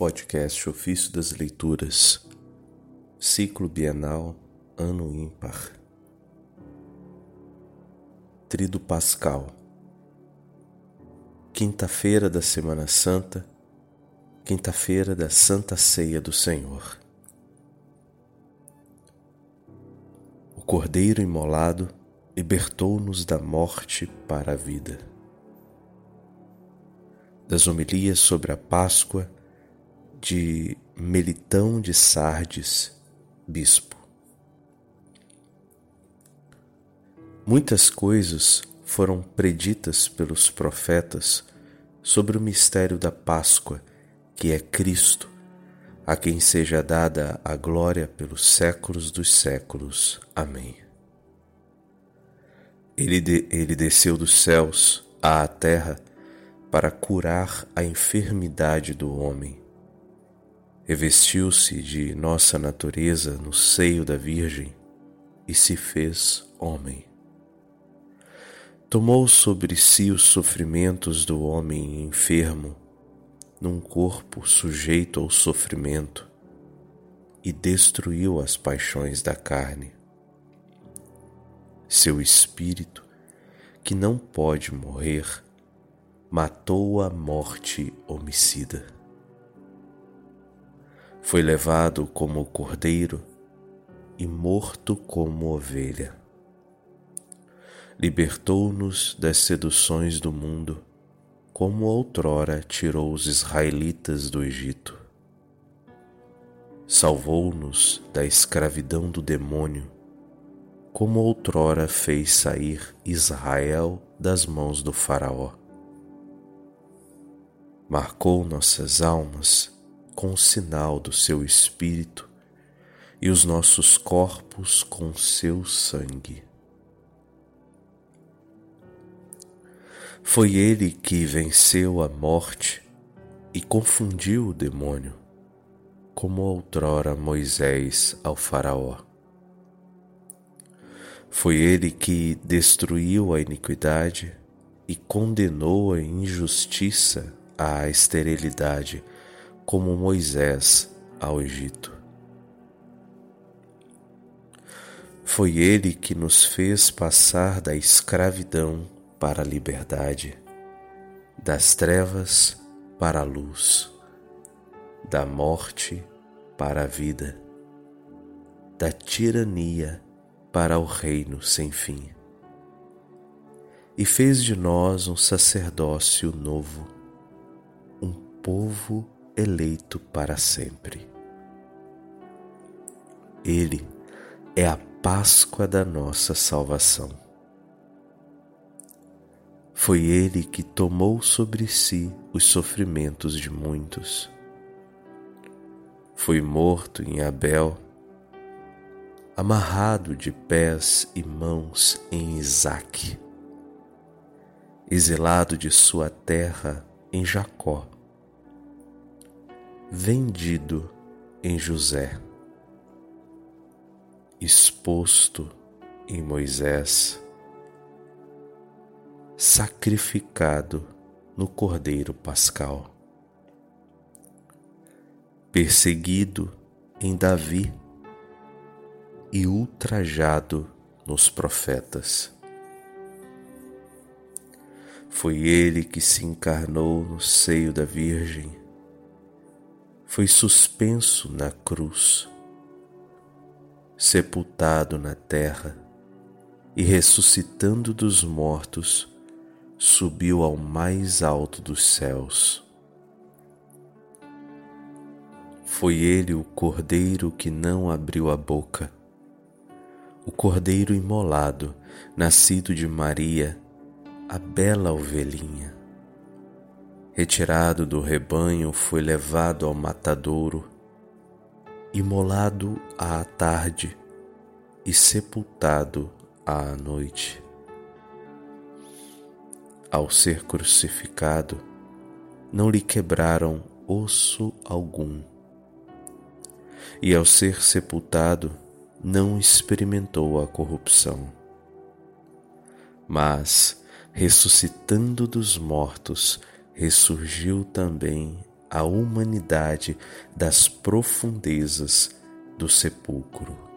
Podcast Ofício das Leituras, Ciclo Bienal, Ano Ímpar. Trido Pascal, Quinta-feira da Semana Santa, Quinta-feira da Santa Ceia do Senhor. O Cordeiro imolado libertou-nos da morte para a vida. Das homilias sobre a Páscoa, de Melitão de Sardes, bispo. Muitas coisas foram preditas pelos profetas sobre o mistério da Páscoa, que é Cristo, a quem seja dada a glória pelos séculos dos séculos. Amém. Ele, de, ele desceu dos céus à terra para curar a enfermidade do homem revestiu-se de nossa natureza no seio da Virgem e se fez homem. Tomou sobre si os sofrimentos do homem enfermo, num corpo sujeito ao sofrimento, e destruiu as paixões da carne. Seu espírito, que não pode morrer, matou a morte homicida foi levado como cordeiro e morto como ovelha. Libertou-nos das seduções do mundo, como outrora tirou os israelitas do Egito. Salvou-nos da escravidão do demônio, como outrora fez sair Israel das mãos do Faraó. Marcou nossas almas com o sinal do seu Espírito e os nossos corpos com seu sangue. Foi ele que venceu a morte e confundiu o demônio, como outrora Moisés ao Faraó. Foi ele que destruiu a iniquidade e condenou a injustiça à esterilidade como Moisés ao Egito. Foi ele que nos fez passar da escravidão para a liberdade, das trevas para a luz, da morte para a vida, da tirania para o reino sem fim. E fez de nós um sacerdócio novo, um povo eleito para sempre. Ele é a Páscoa da nossa salvação. Foi ele que tomou sobre si os sofrimentos de muitos. Foi morto em Abel, amarrado de pés e mãos em Isaque, exilado de sua terra em Jacó vendido em José, exposto em Moisés, sacrificado no Cordeiro Pascal, perseguido em Davi e ultrajado nos profetas. Foi ele que se encarnou no seio da Virgem foi suspenso na cruz, sepultado na terra e ressuscitando dos mortos, subiu ao mais alto dos céus. Foi ele o cordeiro que não abriu a boca, o cordeiro imolado, nascido de Maria, a bela ovelhinha retirado do rebanho, foi levado ao matadouro, imolado à tarde e sepultado à noite. Ao ser crucificado, não lhe quebraram osso algum, e ao ser sepultado, não experimentou a corrupção. Mas, ressuscitando dos mortos, ressurgiu também a humanidade das profundezas do sepulcro.